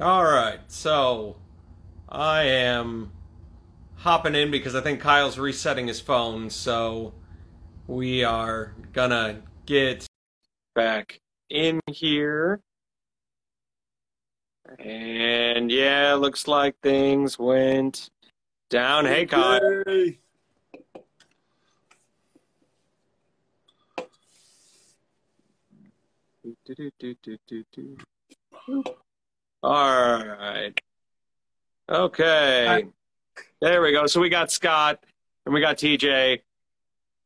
All right, so I am hopping in because I think Kyle's resetting his phone, so we are gonna get back in here. And yeah, looks like things went down. Hey, Kyle. Yay. All right. Okay. There we go. So we got Scott, and we got TJ,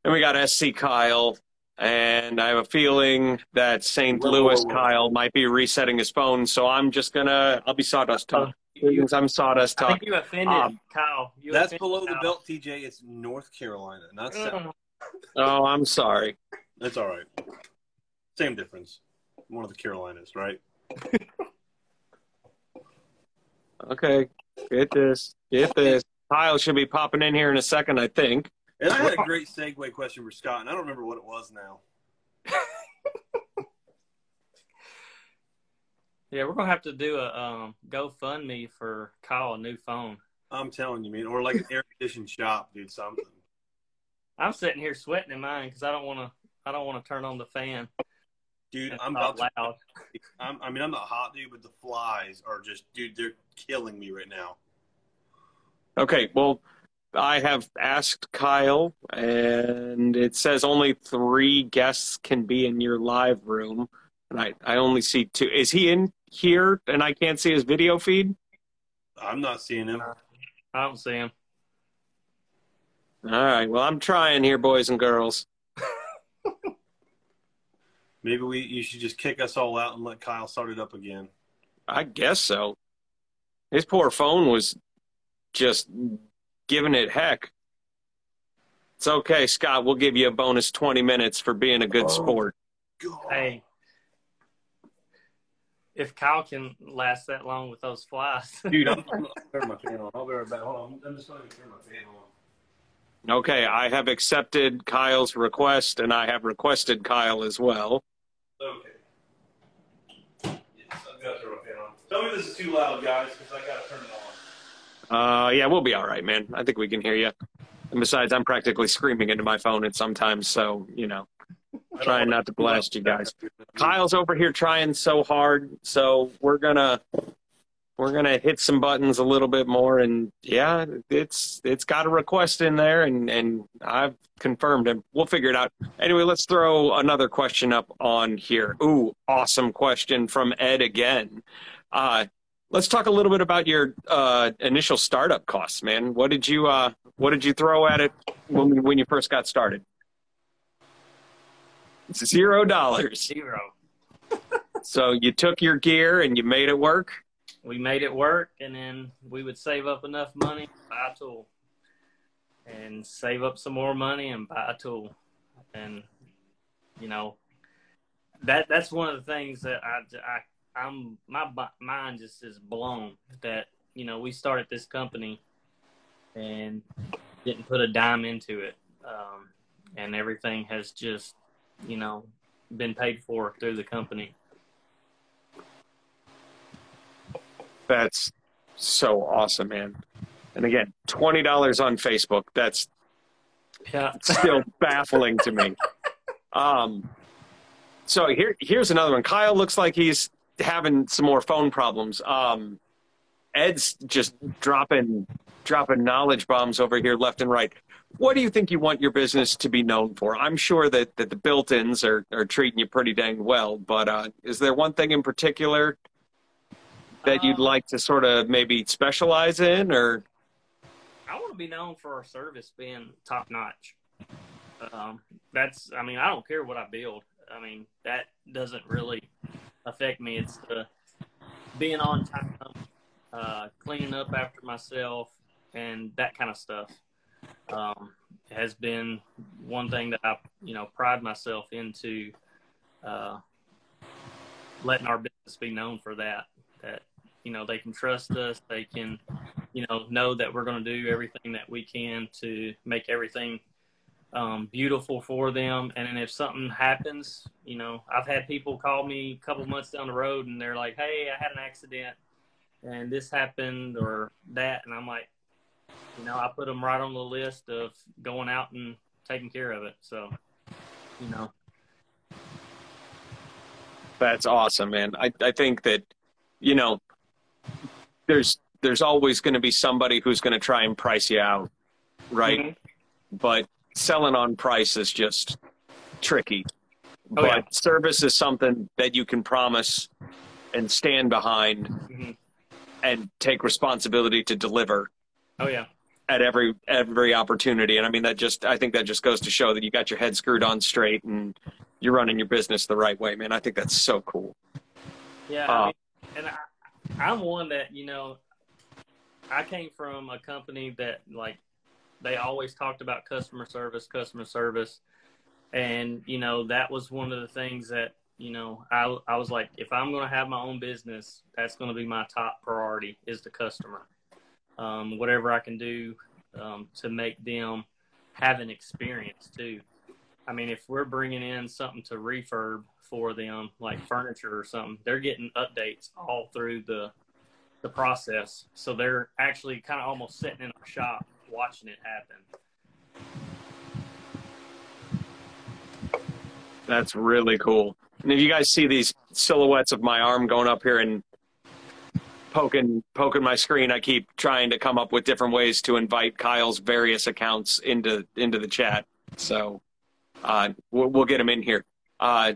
and we got SC Kyle, and I have a feeling that St. Whoa, whoa, Louis. Kyle might be resetting his phone. So I'm just gonna, I'll be Sawdust Talk. You, I'm Sawdust I Talk. think you offended Um, Kyle. You That's offended below the belt, TJ. It's North Carolina, not South. Oh, I'm sorry. That's all right. Same difference. One of the Carolinas, right? Okay. Get this. Get this. Kyle should be popping in here in a second, I think. And I had a great segue question for Scott, and I don't remember what it was now. Yeah, we're gonna have to do a um, GoFundMe for Kyle a new phone. I'm telling you, man, or like an air conditioned shop, dude. Something. I'm sitting here sweating in mine because I don't want to. I don't want to turn on the fan. Dude, It's I'm not about to. I'm, I mean, I'm not hot, dude, but the flies are just, dude, they're killing me right now. Okay, well, I have asked Kyle, and it says only three guests can be in your live room, and I, I only see two. Is he in here, and I can't see his video feed? I'm not seeing him. I don't see him. All right, well, I'm trying here, boys and girls. Maybe we you should just kick us all out and let Kyle start it up again. I guess so. His poor phone was just giving it heck. It's okay, Scott. We'll give you a bonus 20 minutes for being a good Oh. sport. God. Hey, if Kyle can last that long with those flies, Dude, I'm, I'm gonna turn my fan on. I'll be right back. Hold on. I'm just going to turn my fan on. Okay, I have accepted Kyle's request, and I have requested Kyle as well. Okay. Yes, I've got my fan on. Tell me this is too loud, guys, because I got to turn it on. Uh, yeah, we'll be all right, man. I think we can hear you. And besides, I'm practically screaming into my phone at sometimes, so you know, trying not to blast you guys. Kyle's over here trying so hard, so we're gonna we're gonna hit some buttons a little bit more, and yeah, it's it's got a request in there, and and I've confirmed him. We'll figure it out. Anyway, let's throw another question up on here. Ooh, awesome question from Ed again. Uh, let's talk a little bit about your uh, initial startup costs, man. What did you uh, what did you throw at it when when you first got started? Zero dollars. zero. So you took your gear and you made it work. We made it work, and then we would save up enough money, buy a tool, and save up some more money and buy a tool, and you know, that that's one of the things that I, I I'm my mind just is blown that you know we started this company and didn't put a dime into it, um, and everything has just you know been paid for through the company. That's so awesome, man. And again, twenty dollars on Facebook. That's Yeah, still baffling to me. Um, so here, here's another one. Kyle looks like he's having some more phone problems. Um, Ed's just dropping dropping knowledge bombs over here left and right. What do you think you want your business to be known for? I'm sure that, that the built-ins are, are treating you pretty dang well, but uh, is there one thing in particular that you'd Um, like to sort of maybe specialize in, or I want to be known for our service being top notch. Um, that's, I mean, I don't care what I build. I mean, that doesn't really affect me. It's the being on time, uh, cleaning up after myself, and that kind of stuff. Um, has been one thing that I, you know, pride myself into uh, letting our business be known for that. That you know they can trust us. They can you know, know that we're going to do everything that we can to make everything um, beautiful for them. And then if something happens, you know, I've had people call me a couple months down the road and they're like, "Hey, I had an accident. and this happened or that, and I'm like, you know, I put them right on the list of going out and taking care of it. So, you know, That's awesome, man. I, I think that, you know, there's there's always going to be somebody who's going to try and price you out, right? Mhm. But selling on price is just tricky. Oh, but yeah. service is something that you can promise and stand behind Mhm. and take responsibility to deliver oh yeah, at every every opportunity. And I mean that just I think that just goes to show that you got your head screwed on straight and you're running your business the right way, man. I think that's so cool. yeah. Uh, I mean, and I, I'm one that you know, I came from a company that like they always talked about customer service, customer service, and you know that was one of the things that you know I I was like, if I'm going to have my own business, that's going to be my top priority is the customer. Um, whatever I can do um, to make them have an experience too. I mean, if we're bringing in something to refurb for them, like furniture or something, they're getting updates all through the the process. So they're actually kind of almost sitting in our shop watching it happen. That's really cool. And if you guys see these silhouettes of my arm going up here and poking poking my screen, I keep trying to come up with different ways to invite Kyle's various accounts into into the chat. So uh, we'll, we'll get him in here. Uh,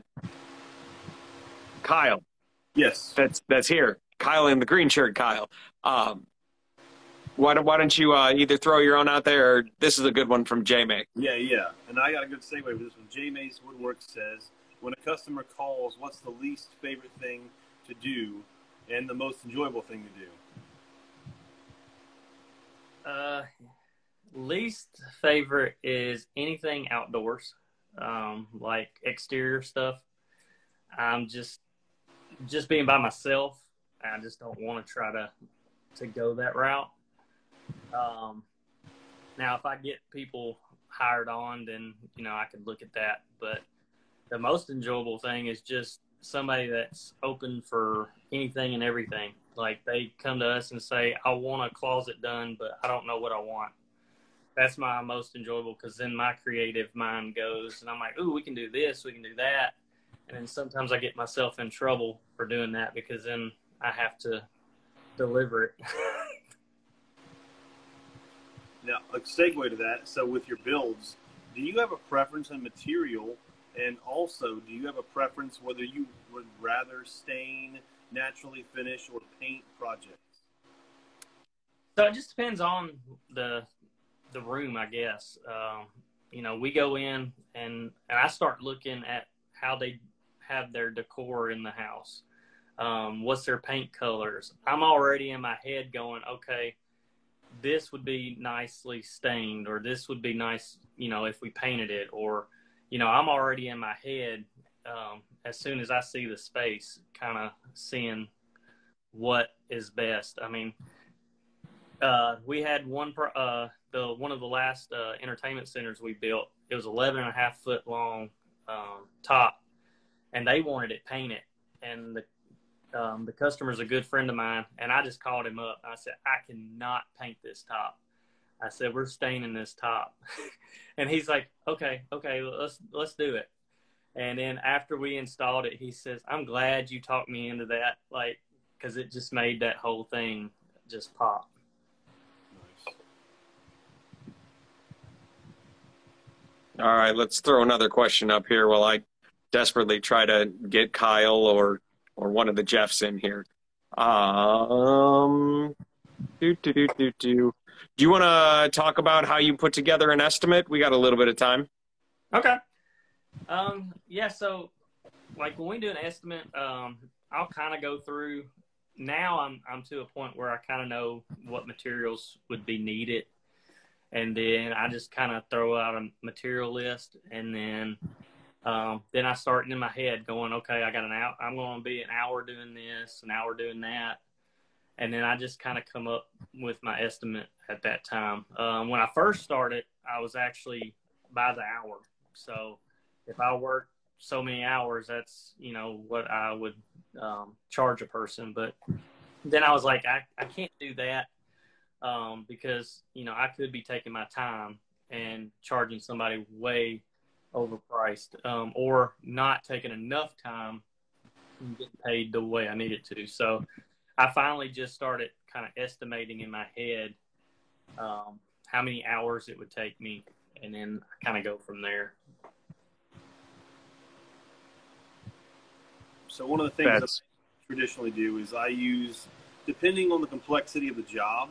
Kyle, Yes. that's that's here. Kyle in the green shirt. Kyle. Um, why don't why don't you uh, either throw your own out there, or this is a good one from J May. Yeah, yeah. And I got a good segue with this one. J Mace Woodwork says, when a customer calls, what's the least favorite thing to do and the most enjoyable thing to do? Uh, least favorite is anything outdoors, um, like exterior stuff. I'm just just being by myself. I just don't want to try to to go that route. Um, now, if I get people hired on, then you know I could look at that. But the most enjoyable thing is just somebody that's open for anything and everything. Like they come to us and say, "I want a closet done, but I don't know what I want." That's my most enjoyable because then my creative mind goes, and I'm like, "Ooh, we can do this, we can do that," and then sometimes I get myself in trouble for doing that because then I have to deliver it. Now, a segue to that. So, with your builds, do you have a preference in material? And also, do you have a preference whether you would rather stain, naturally finish, or paint projects? So it just depends on the the room, I guess. Um, you know, we go in and and I start looking at how they have their decor in the house. Um, what's their paint colors? I'm already in my head going, okay, this would be nicely stained, or this would be nice, you know, if we painted it, or you know, I'm already in my head um, as soon as I see the space, kind of seeing what is best. I mean, uh, we had one per, uh, the one of the last uh, entertainment centers we built. It was 11 and a half foot long um, top, and they wanted it painted. And the um, the customer's a good friend of mine, and I just called him up. I said, I cannot paint this top. I said, we're staining this top, and he's like, okay, okay, let's let's do it. And then after we installed it, he says, I'm glad you talked me into that, like, because it just made that whole thing just pop. All right, let's throw another question up here while I desperately try to get Kyle or or one of the Jeffs in here. Um, do do do do do. Do you want to talk about how you put together an estimate? We got a little bit of time. Okay. Um, yeah, so like when we do an estimate, um, I'll kind of go through. Now I'm I'm to a point where I kind of know what materials would be needed, and then I just kind of throw out a material list, and then um, then I start in my head going, okay, I got an hour. I'm going to be an hour doing this, an hour doing that, and then I just kind of come up with my estimate at that time. Um, when I first started, I was actually by the hour. So if I work so many hours, that's you know what I would um, charge a person. But then I was like, I, I can't do that um, because you know I could be taking my time and charging somebody way overpriced, um, or not taking enough time and getting paid the way I needed to. So I finally just started kind of estimating in my head um, how many hours it would take me, and then I kind of go from there. So one of the things That's- I traditionally do is I use, depending on the complexity of the job,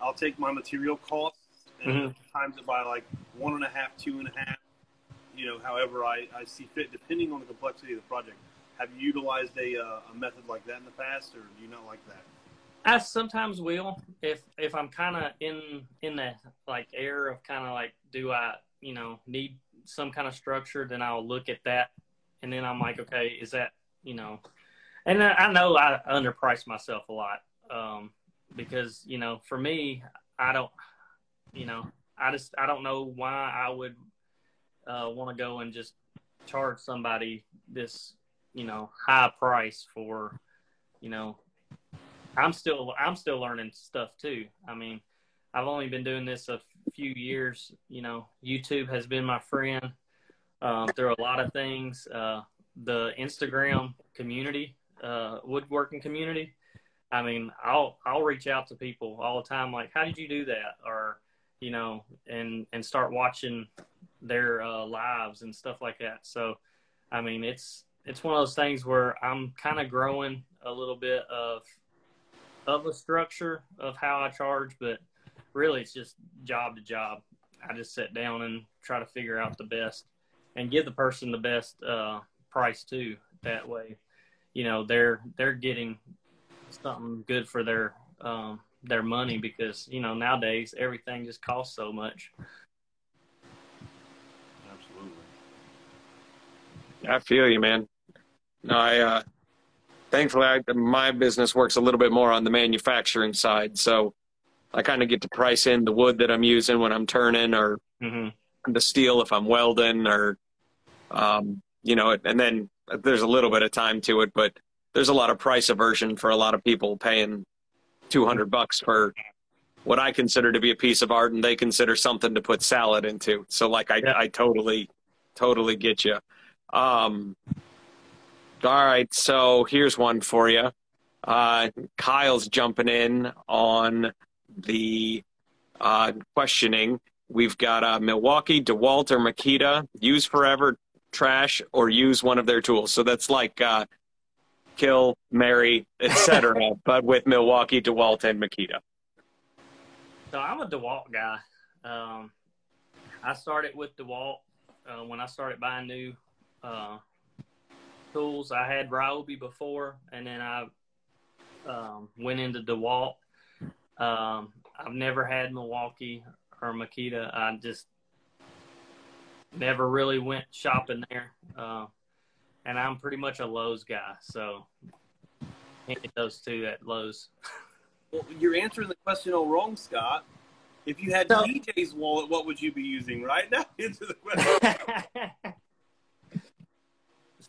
I'll take my material costs and Mhm. times it by like one and a half, two and a half, you know, however I, I see fit, depending on the complexity of the project. Have you utilized a, uh, a method like that in the past, or do you not like that? I sometimes will if if I'm kind of in in the like air of kind of like do I you know need some kind of structure then I'll look at that and then I'm like okay is that you know and I, I know I underprice myself a lot um, because you know for me I don't you know I just I don't know why I would uh, want to go and just charge somebody this you know high price for you know I'm still I'm still learning stuff too. I mean, I've only been doing this a few years. You know, YouTube has been my friend um, through a lot of things. Uh, the Instagram community, uh, woodworking community. I mean, I'll I'll reach out to people all the time, like, "How did you do that?" or you know, and and start watching their uh, lives and stuff like that. So, I mean, it's it's one of those things where I'm kind of growing a little bit of of a structure of how I charge, but really it's just job to job. I just sit down and try to figure out the best and give the person the best uh, price too. That way, you know they're they're getting something good for their um, their money because you know nowadays everything just costs so much. Absolutely. I feel you, man. No, I uh, thankfully I, my business works a little bit more on the manufacturing side, so I kind of get to price in the wood that I'm using when I'm turning, or Mm-hmm. the steel if I'm welding, or um, you know, and then there's a little bit of time to it, but there's a lot of price aversion for a lot of people paying 200 bucks for what I consider to be a piece of art, and they consider something to put salad into. So, like, I, Yeah. I totally, totally get you. Um, all right, so here's one for you. Uh, Kyle's jumping in on the uh, questioning. We've got uh, Milwaukee, DeWalt, or Makita. Use forever, trash, or use one of their tools. So that's like uh, kill, marry, etc. but with Milwaukee, DeWalt, and Makita. So I'm a DeWalt guy. Um, I started with DeWalt uh, when I started buying new uh, tools. I had Ryobi before, and then I um, went into DeWalt. Um, I've never had Milwaukee or Makita. I just never really went shopping there. Uh, and I'm pretty much a Lowe's guy, so can't get those two at Lowe's. Well, you're answering the question all wrong, Scott. If you had So- TJ's wallet, what would you be using right now? Answer the question.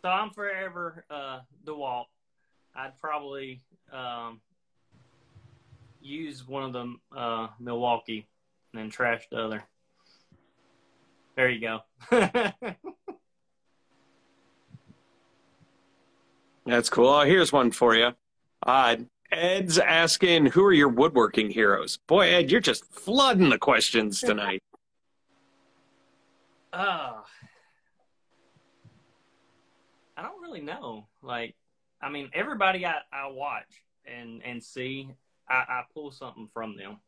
so I'm forever uh, DeWalt. I'd probably um, use one of them uh, Milwaukee and then trash the other. There you go. That's cool. Oh, here's one for you. Uh, Ed's asking, who are your woodworking heroes? Boy, Ed, you're just flooding the questions tonight. uh, I don't really know. Like, I mean, everybody I, I watch and, and see, I, I pull something from them.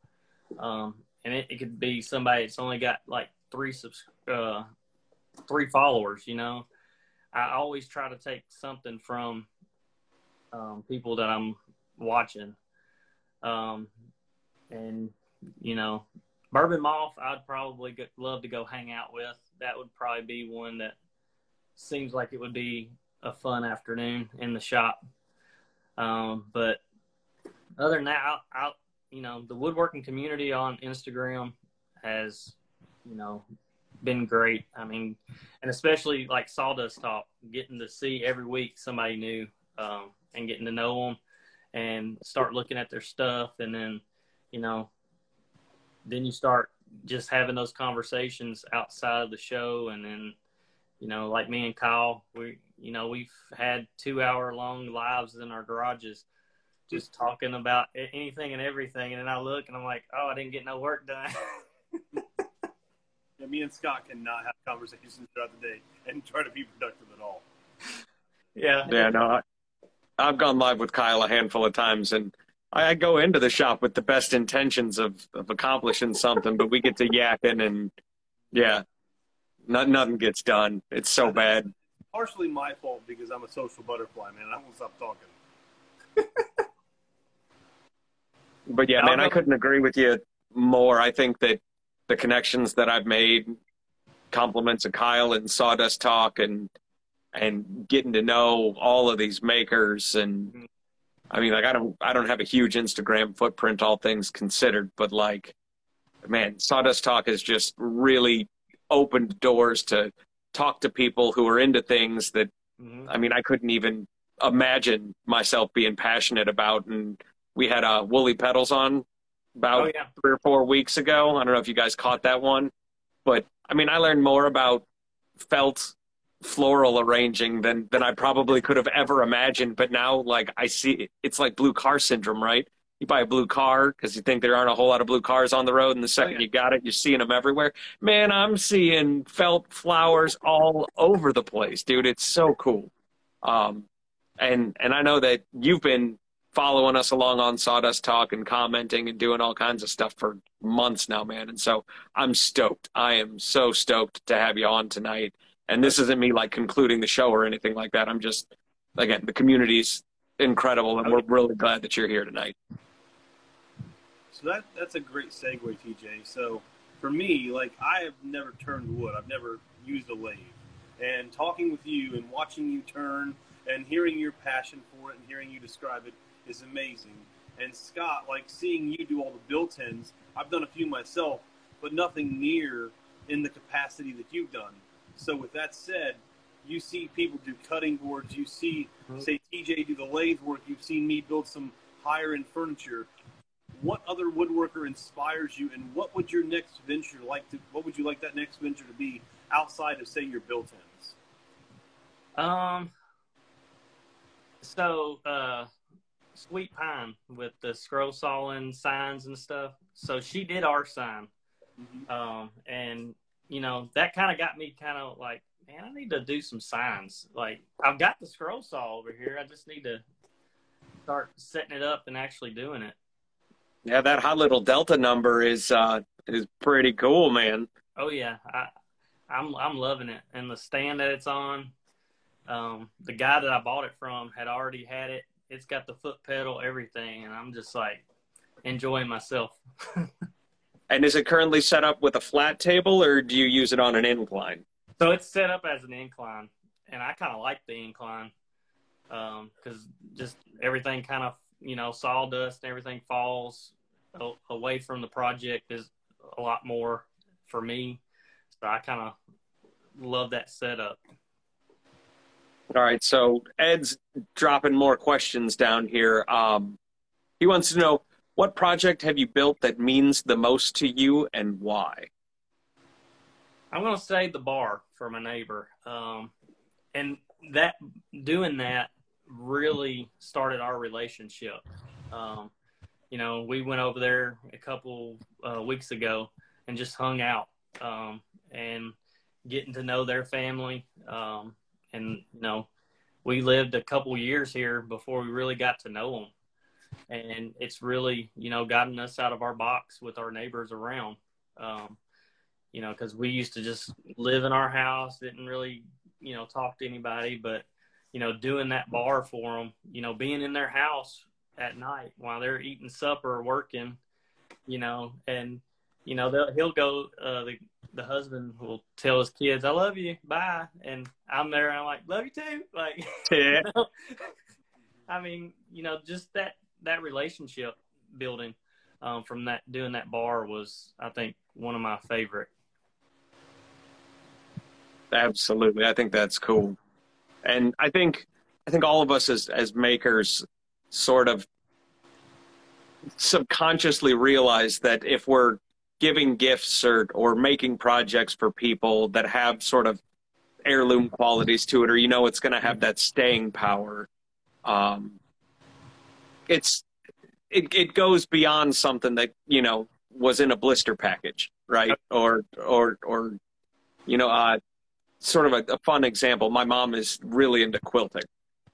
Um, and it, it could be somebody that's only got like three subs, uh, three followers. You know, I always try to take something from um, people that I'm watching, um, and you know, Bourbon Moth, I'd probably get, love to go hang out with. That would probably be one that seems like it would be a fun afternoon in the shop. Um, but other than that, I'll, you know, the woodworking community on Instagram has, you know, been great. I mean, and especially like Sawdust Talk, getting to see every week somebody new um, and getting to know them and start looking at their stuff, and then you know, then you start just having those conversations outside of the show, and then you know, like me and Kyle, we you know we've had two hour long lives in our garages just talking about anything and everything. And then I look and I'm like, oh, I didn't get no work done. yeah, me and Scott cannot have conversations throughout the day and try to be productive at all. Yeah. Yeah, no, I, I've gone live with Kyle a handful of times and I, I go into the shop with the best intentions of, of accomplishing something, but we get to yakking and yeah, not, nothing gets done. It's so bad. Partially my fault because I'm a social butterfly, man. I won't stop talking. But yeah, man, I couldn't agree with you more. I think that the connections that I've made, compliments of Kyle and Sawdust Talk, and and getting to know all of these makers, and mm-hmm. I mean, like I don't I don't have a huge Instagram footprint, all things considered, but like, man, Sawdust Talk has just really opened doors to talk to people who are into things that mm-hmm. I mean, I couldn't even imagine myself being passionate about and we had uh, Woolly Petals on about oh, yeah. three or four weeks ago. I don't know if you guys caught that one, but I mean, I learned more about felt floral arranging than than I probably could have ever imagined. But now, like I see, it's like blue car syndrome, right? You buy a blue car because you think there aren't a whole lot of blue cars on the road, and the second oh, yeah. you got it, you're seeing them everywhere. Man, I'm seeing felt flowers all over the place, dude. It's so cool. Um, and and I know that you've been following us along on Sawdust Talk and commenting and doing all kinds of stuff for months now, man. And so I'm stoked. I am so stoked to have you on tonight. And this isn't me like concluding the show or anything like that. I'm just, again, the community's incredible, and we're really glad that you're here tonight. So that that's a great segue, TJ. So for me, like I have never turned wood. I've never used a lathe. And talking with you and watching you turn and hearing your passion for it and hearing you describe it is amazing. And Scott, like seeing you do all the built-ins, I've done a few myself, but nothing near in the capacity that you've done. So with that said, you see people do cutting boards, you see, mm-hmm. say, TJ do the lathe work, you've seen me build some higher end furniture. What other woodworker inspires you, and what would your next venture like to? What would you like that next venture to be outside of, say, your built-ins? Um. So, uh, Sweet Pine with the scroll sawing signs and stuff. So she did our sign. Mm-hmm. Um, and, you know, that kind of got me kind of like, man, I need to do some signs. Like, I've got the scroll saw over here. I just need to start setting it up and actually doing it. Yeah, that hot little Delta number is uh is pretty cool, man. Oh yeah, I I'm I'm loving it, and the stand that it's on. Um, the guy that I bought it from had already had it it's got the foot pedal, everything, and I'm just like enjoying myself. and is it currently set up with a flat table, or do you use it on an incline? So it's set up as an incline, and I kind of like the incline because um, just everything kind of you know sawdust and everything falls away from the project is a lot more for me. So I kind of love that setup. All right, so Ed's dropping more questions down here. Um, he wants to know what project have you built that means the most to you and why? I'm going to say the bar for my neighbor. Um, and that doing that really started our relationship. Um, you know, we went over there a couple uh, weeks ago and just hung out um, and getting to know their family. Um, and you know we lived a couple years here before we really got to know them and it's really you know gotten us out of our box with our neighbors around um, you know because we used to just live in our house didn't really you know talk to anybody but you know doing that bar for them you know being in their house at night while they're eating supper or working you know and you know he'll go uh, the the husband will tell his kids, "I love you, bye," and I'm there, and I'm like, "Love you too." Like, yeah. You know? I mean, you know, just that that relationship building um, from that doing that bar was, I think, one of my favorite. Absolutely, I think that's cool, and I think I think all of us as as makers sort of subconsciously realize that if we're giving gifts or or making projects for people that have sort of heirloom qualities to it, or you know it's going to have that staying power. Um, it's it it goes beyond something that you know was in a blister package, right? Or or or you know, uh, sort of a, a fun example. My mom is really into quilting,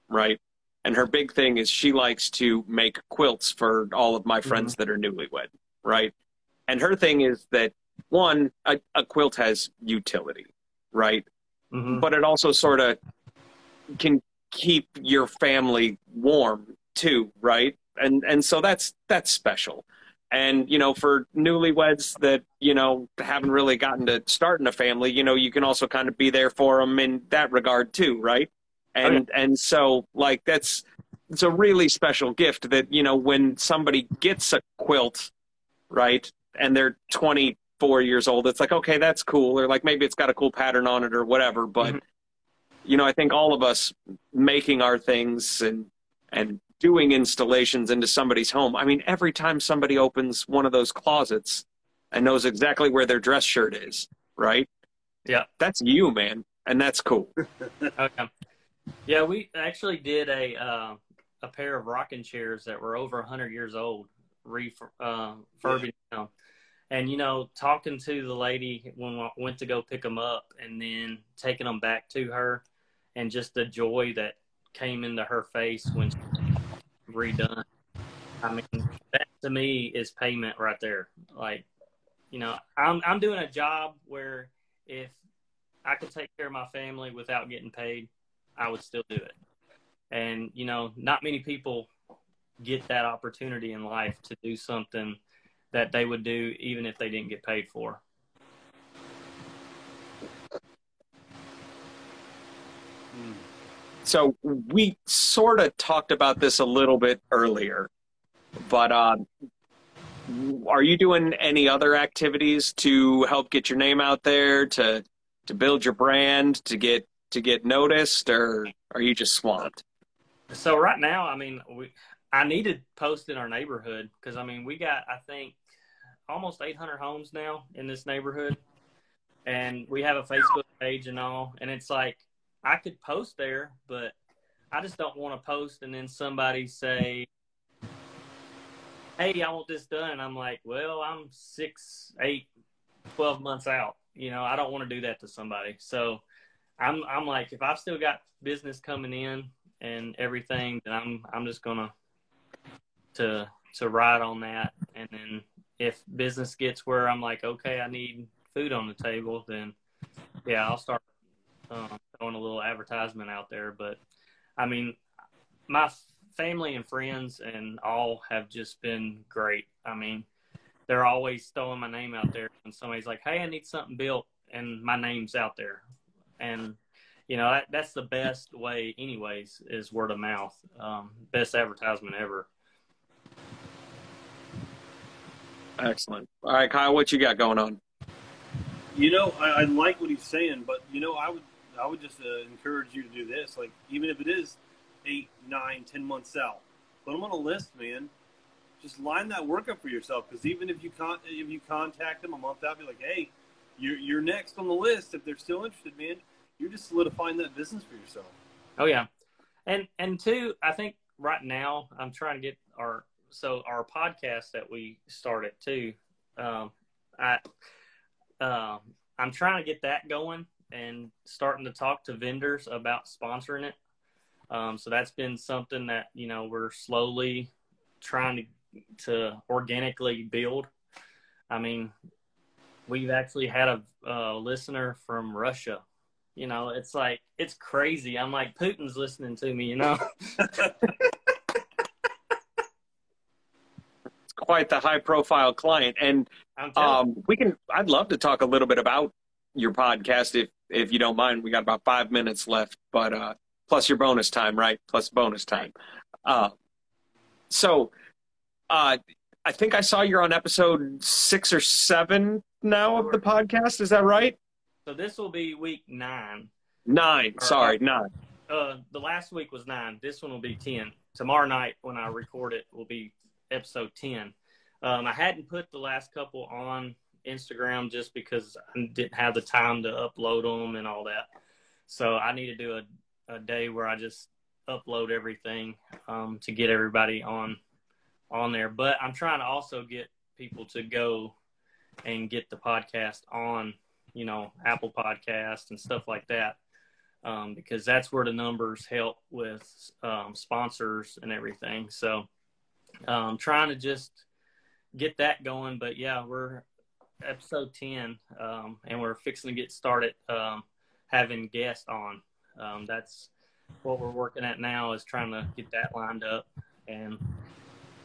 right? And her big thing is she likes to make quilts for all of my friends mm-hmm. that are newlywed, right? And her thing is that one, a, a quilt has utility, right? Mm-hmm. But it also sort of can keep your family warm too, right? And and so that's that's special. And you know, for newlyweds that you know haven't really gotten to start in a family, you know, you can also kind of be there for them in that regard too, right? And okay. and so like that's it's a really special gift that you know when somebody gets a quilt, right, and they're 24 years old, it's like okay, that's cool, or like maybe it's got a cool pattern on it or whatever, but. Mm-hmm you know, I think all of us making our things and and doing installations into somebody's home. I mean, every time somebody opens one of those closets and knows exactly where their dress shirt is, right? Yeah. That's you, man. And that's cool. okay. Yeah, we actually did a uh, a pair of rocking chairs that were over 100 years old, refurbished uh, yeah. And, you know, talking to the lady when I went to go pick them up and then taking them back to her and just the joy that came into her face when redone. I mean, that to me is payment right there. Like, you know, I'm I'm doing a job where if I could take care of my family without getting paid, I would still do it. And you know, not many people get that opportunity in life to do something that they would do even if they didn't get paid for. So we sort of talked about this a little bit earlier, but uh, are you doing any other activities to help get your name out there, to to build your brand, to get to get noticed, or are you just swamped? So right now, I mean, we I need to post in our neighborhood because I mean we got I think almost 800 homes now in this neighborhood, and we have a Facebook page and all, and it's like I could post there, but I just don't want to post and then somebody say, Hey, I want this done. And I'm like, well, I'm six, eight, 12 months out. You know, I don't want to do that to somebody. So I'm, I'm like, if I've still got business coming in and everything, then I'm, I'm just to, to, to ride on that. And then if business gets where I'm like, okay, I need food on the table, then yeah, I'll start um, throwing a little advertisement out there. But I mean, my family and friends and all have just been great. I mean, they're always throwing my name out there when somebody's like, "Hey, I need something built," and my name's out there, and you know that that's the best way, anyways, is word of mouth. Um, best advertisement ever. Excellent. All right, Kyle, what you got going on? You know, I, I like what he's saying, but you know, I would I would just uh, encourage you to do this. Like, even if it is eight, nine, ten months out, put them on a list, man. Just line that work up for yourself. Because even if you con- if you contact them a month out, be like, hey, you're you're next on the list. If they're still interested, man, you're just solidifying that business for yourself. Oh yeah, and and two, I think right now I'm trying to get our so our podcast that we started too. Um, I um, I'm trying to get that going and starting to talk to vendors about sponsoring it. Um, so that's been something that you know we're slowly trying to to organically build. I mean, we've actually had a, a listener from Russia. You know, it's like it's crazy. I'm like Putin's listening to me. You know. It's quite the high profile client and um, we can i'd love to talk a little bit about your podcast if if you don't mind. We got about five minutes left, but uh, plus your bonus time, right? Plus bonus time. Uh, so, uh, I think I saw you're on episode six or seven now of the podcast. Is that right? So this will be week nine. Nine. Or, sorry, nine. Uh, the last week was nine. This one will be ten. Tomorrow night when I record it will be episode 10. Um, I hadn't put the last couple on Instagram just because I didn't have the time to upload them and all that. So I need to do a, a day where I just upload everything um, to get everybody on on there. But I'm trying to also get people to go and get the podcast on, you know, Apple Podcast and stuff like that, um, because that's where the numbers help with um, sponsors and everything. So, um, trying to just get that going. But yeah, we're episode ten, um, and we're fixing to get started um, having guests on. Um, that's what we're working at now is trying to get that lined up and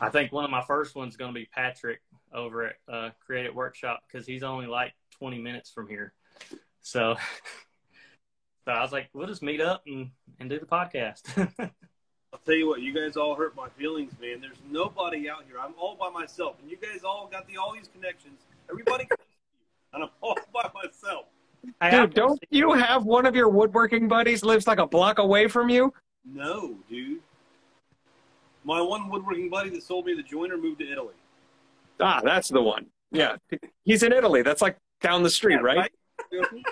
I think one of my first ones is going to be Patrick over at uh, Creative Workshop because he's only like 20 minutes from here. So, so I was like, we'll just meet up and, and do the podcast. I'll tell you what, you guys all hurt my feelings, man. There's nobody out here. I'm all by myself, and you guys all got the all these connections. Everybody, and I'm all by myself. Dude, don't you have one of your woodworking buddies lives like a block away from you? No, dude. My one woodworking buddy that sold me the joiner moved to Italy. Ah, that's the one. Yeah, he's in Italy. That's like down the street, yeah, right? right?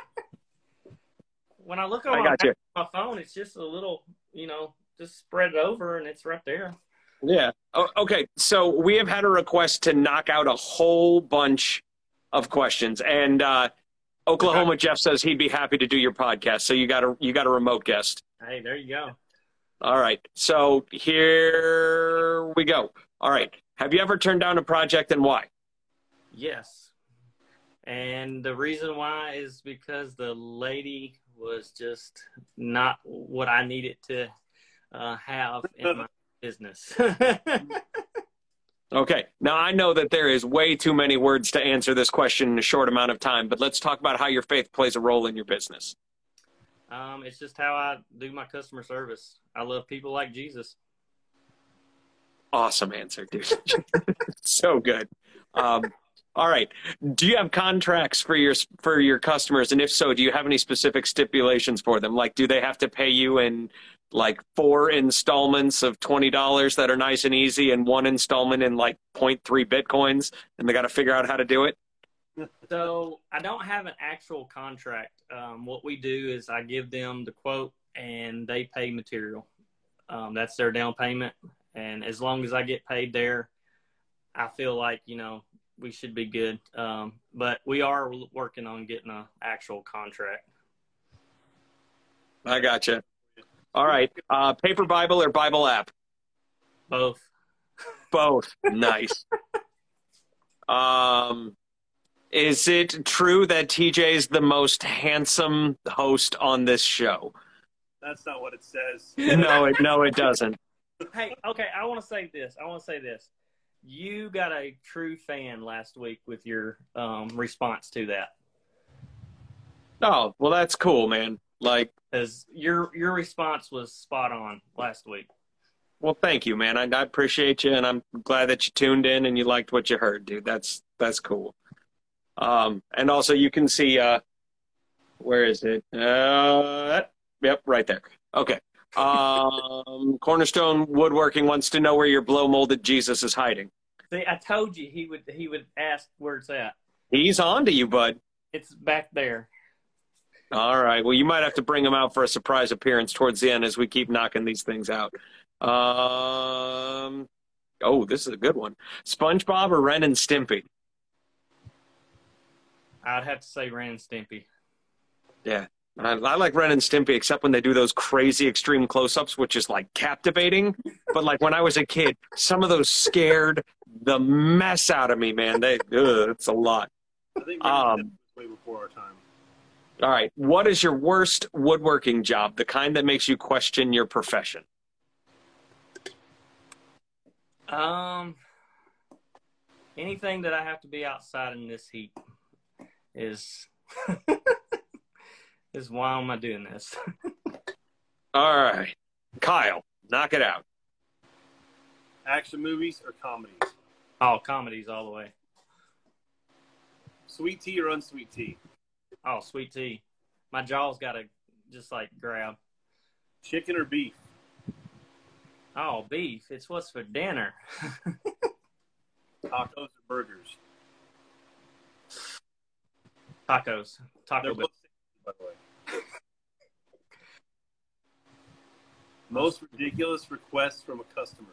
when I look on my, my phone, it's just a little, you know, just spread it over and it's right there. Yeah. Oh, okay. So we have had a request to knock out a whole bunch of questions, and uh, Oklahoma Jeff says he'd be happy to do your podcast. So you got a you got a remote guest. Hey, there you go. All right. So here we go. All right. Have you ever turned down a project and why? Yes. And the reason why is because the lady was just not what I needed to uh, have in my business. okay. Now, I know that there is way too many words to answer this question in a short amount of time, but let's talk about how your faith plays a role in your business. Um, it's just how I do my customer service. I love people like Jesus. Awesome answer, dude. so good. Um, all right. Do you have contracts for your for your customers, and if so, do you have any specific stipulations for them? Like, do they have to pay you in like four installments of twenty dollars that are nice and easy, and one installment in like 0.3 bitcoins, and they got to figure out how to do it? so I don't have an actual contract. Um, what we do is I give them the quote and they pay material. Um, that's their down payment, and as long as I get paid there, I feel like you know we should be good. Um, but we are working on getting an actual contract. I got you. All right, uh, paper Bible or Bible app? Both. Both. nice. um, is it true that TJ is the most handsome host on this show? That's not what it says. no, it no, it doesn't. Hey, okay, I want to say this. I want to say this. You got a true fan last week with your um, response to that. Oh, well, that's cool, man. Like, because your your response was spot on last week. Well, thank you, man. I, I appreciate you, and I'm glad that you tuned in and you liked what you heard, dude. That's that's cool. Um, and also you can see, uh, where is it? Uh, yep, right there. Okay. Um, Cornerstone Woodworking wants to know where your blow molded Jesus is hiding. See, I told you he would he would ask where it's at. He's on to you, bud. It's back there. All right. Well, you might have to bring him out for a surprise appearance towards the end as we keep knocking these things out. Um, oh, this is a good one. SpongeBob or Ren and Stimpy? I'd have to say Ren and Stimpy. Yeah. I, I, like Ren and Stimpy, except when they do those crazy extreme close-ups, which is like captivating. but like when I was a kid, some of those scared the mess out of me, man. They, ugh, it's a lot. I think um, way before our time. All right, what is your worst woodworking job? The kind that makes you question your profession. Um, anything that I have to be outside in this heat is is why am I doing this? All right, Kyle, knock it out. Action movies or comedies? Oh, comedies all the way. Sweet tea or unsweet tea? Oh, sweet tea. My jaw's got to just like grab. Chicken or beef? Oh, beef. It's what's for dinner. Tacos or burgers? Tacos. Taco Bell. by the way. Most ridiculous request from a customer.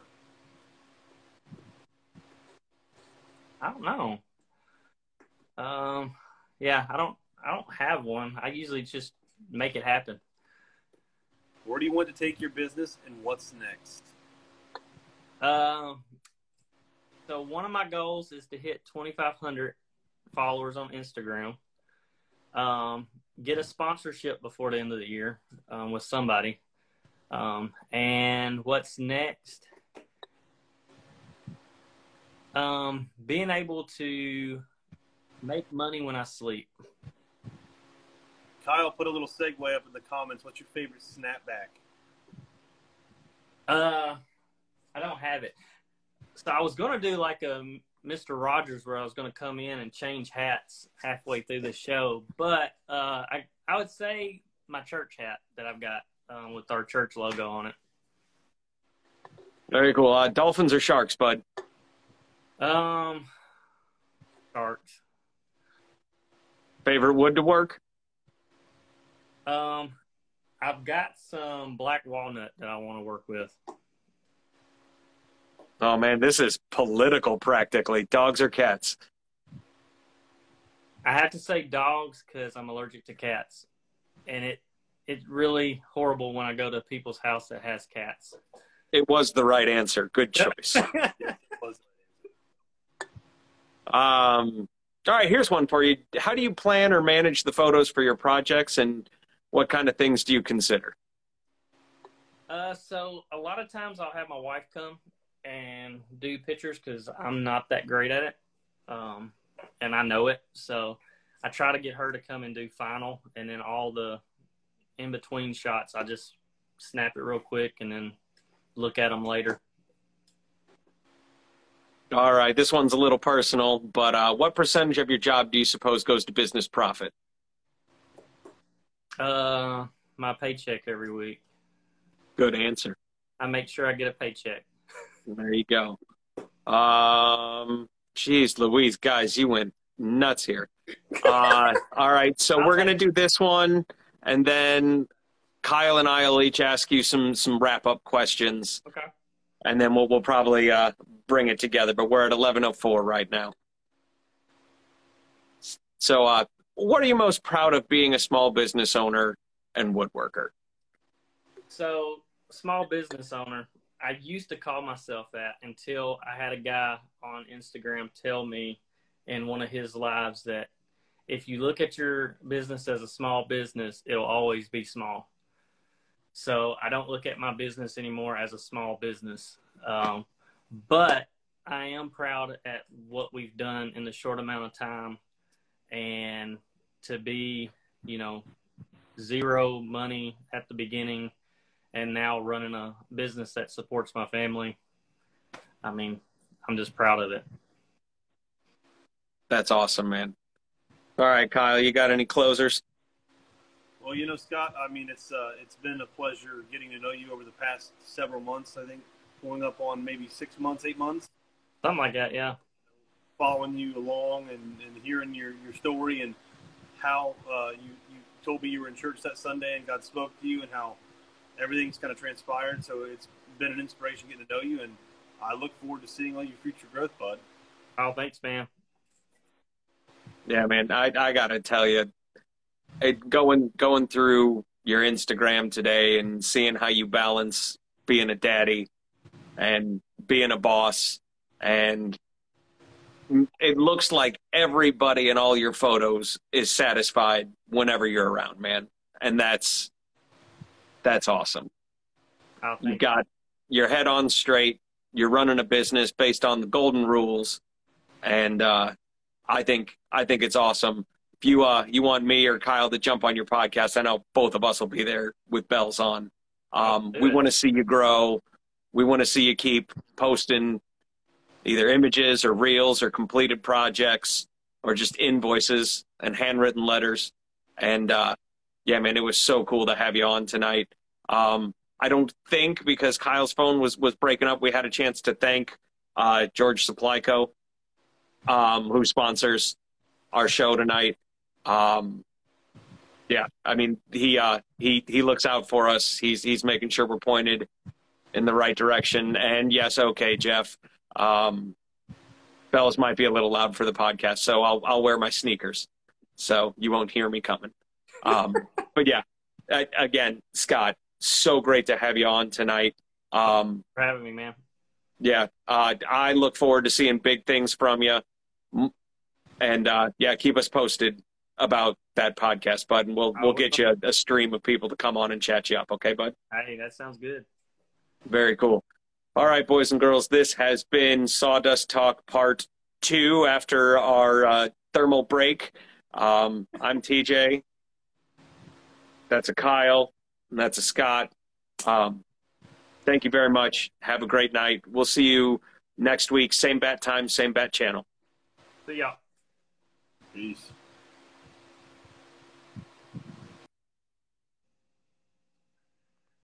I don't know. Um, yeah, I don't. I don't have one. I usually just make it happen. Where do you want to take your business, and what's next? Um, so one of my goals is to hit 2,500 followers on Instagram. Um, get a sponsorship before the end of the year um, with somebody. Um, and what's next? Um, being able to make money when I sleep. Kyle put a little segue up in the comments. What's your favorite snapback? Uh, I don't have it. So I was gonna do like a Mr. Rogers where I was gonna come in and change hats halfway through the show, but uh, I I would say my church hat that I've got um, with our church logo on it. Very cool. Uh, dolphins or sharks, bud? Um, sharks. Favorite wood to work? Um, I've got some black walnut that I want to work with. Oh man, this is political practically. Dogs or cats? I have to say dogs because I'm allergic to cats, and it it's really horrible when I go to people's house that has cats. It was the right answer. Good choice. Um, all right, here's one for you. How do you plan or manage the photos for your projects, and what kind of things do you consider? Uh, so a lot of times I'll have my wife come and do pictures because I'm not that great at it, um, and I know it. So I try to get her to come and do final, and then all the in between shots I just snap it real quick and then look at them later. All right, this one's a little personal, but uh, what percentage of your job do you suppose goes to business profit? Uh, my paycheck every week. Good answer. I make sure I get a paycheck. There you go. Um, geez, Louise, guys, you went nuts here. Uh, all right, so we're gonna do this one, and then Kyle and I will each ask you some some wrap up questions, Okay. and then we'll we'll probably uh, bring it together. But we're at eleven oh four right now. So, uh, what are you most proud of being a small business owner and woodworker? So, small business owner. I used to call myself that until I had a guy on Instagram tell me in one of his lives that if you look at your business as a small business, it'll always be small. So I don't look at my business anymore as a small business. Um, but I am proud at what we've done in the short amount of time and to be, you know, zero money at the beginning and now running a business that supports my family. I mean, I'm just proud of it. That's awesome, man. All right, Kyle, you got any closers? Well, you know, Scott. I mean, it's uh, it's been a pleasure getting to know you over the past several months. I think going up on maybe six months, eight months, Something like that, yeah. following you along and, and hearing your, your story and how uh, you you told me you were in church that Sunday and God spoke to you and how everything's kind of transpired. So it's been an inspiration getting to know you, and I look forward to seeing all your future growth, bud. Oh, thanks, man. Yeah, man, I I gotta tell you, it, going going through your Instagram today and seeing how you balance being a daddy and being a boss, and it looks like everybody in all your photos is satisfied whenever you're around, man, and that's that's awesome. Oh, You got your head on straight. You're running a business based on the golden rules, and uh, I think I think it's awesome. If you uh, you want me or Kyle to jump on your podcast, I know both of us will be there with bells on. Um, we want to see you grow. We want to see you keep posting either images or reels or completed projects or just invoices and handwritten letters. And uh, yeah, man, it was so cool to have you on tonight. Um, I don't think because Kyle's phone was was breaking up, we had a chance to thank uh, George Supply Co. um, who sponsors our show tonight. Um, yeah, I mean he uh, he he looks out for us. He's he's making sure we're pointed in the right direction. And yes, okay, Jeff. Um, bells might be a little loud for the podcast, so I'll I'll wear my sneakers, so you won't hear me coming. Um, but yeah, I, again, Scott, so great to have you on tonight. Um, for having me, man. Yeah, uh, I look forward to seeing big things from you, and uh, yeah, keep us posted about that podcast, bud, and we'll we'll get you a, a, stream of people to come on and chat you up. Okay, bud. Hey, that sounds good. Very cool. All right, boys and girls, this has been Sawdust Talk Part Two after our uh, thermal break. Um, I'm TJ. That's a Kyle. And that's a Scott. Um, thank you very much. Have a great night. We'll see you next week. Same bat time, same bat channel. See ya. Peace.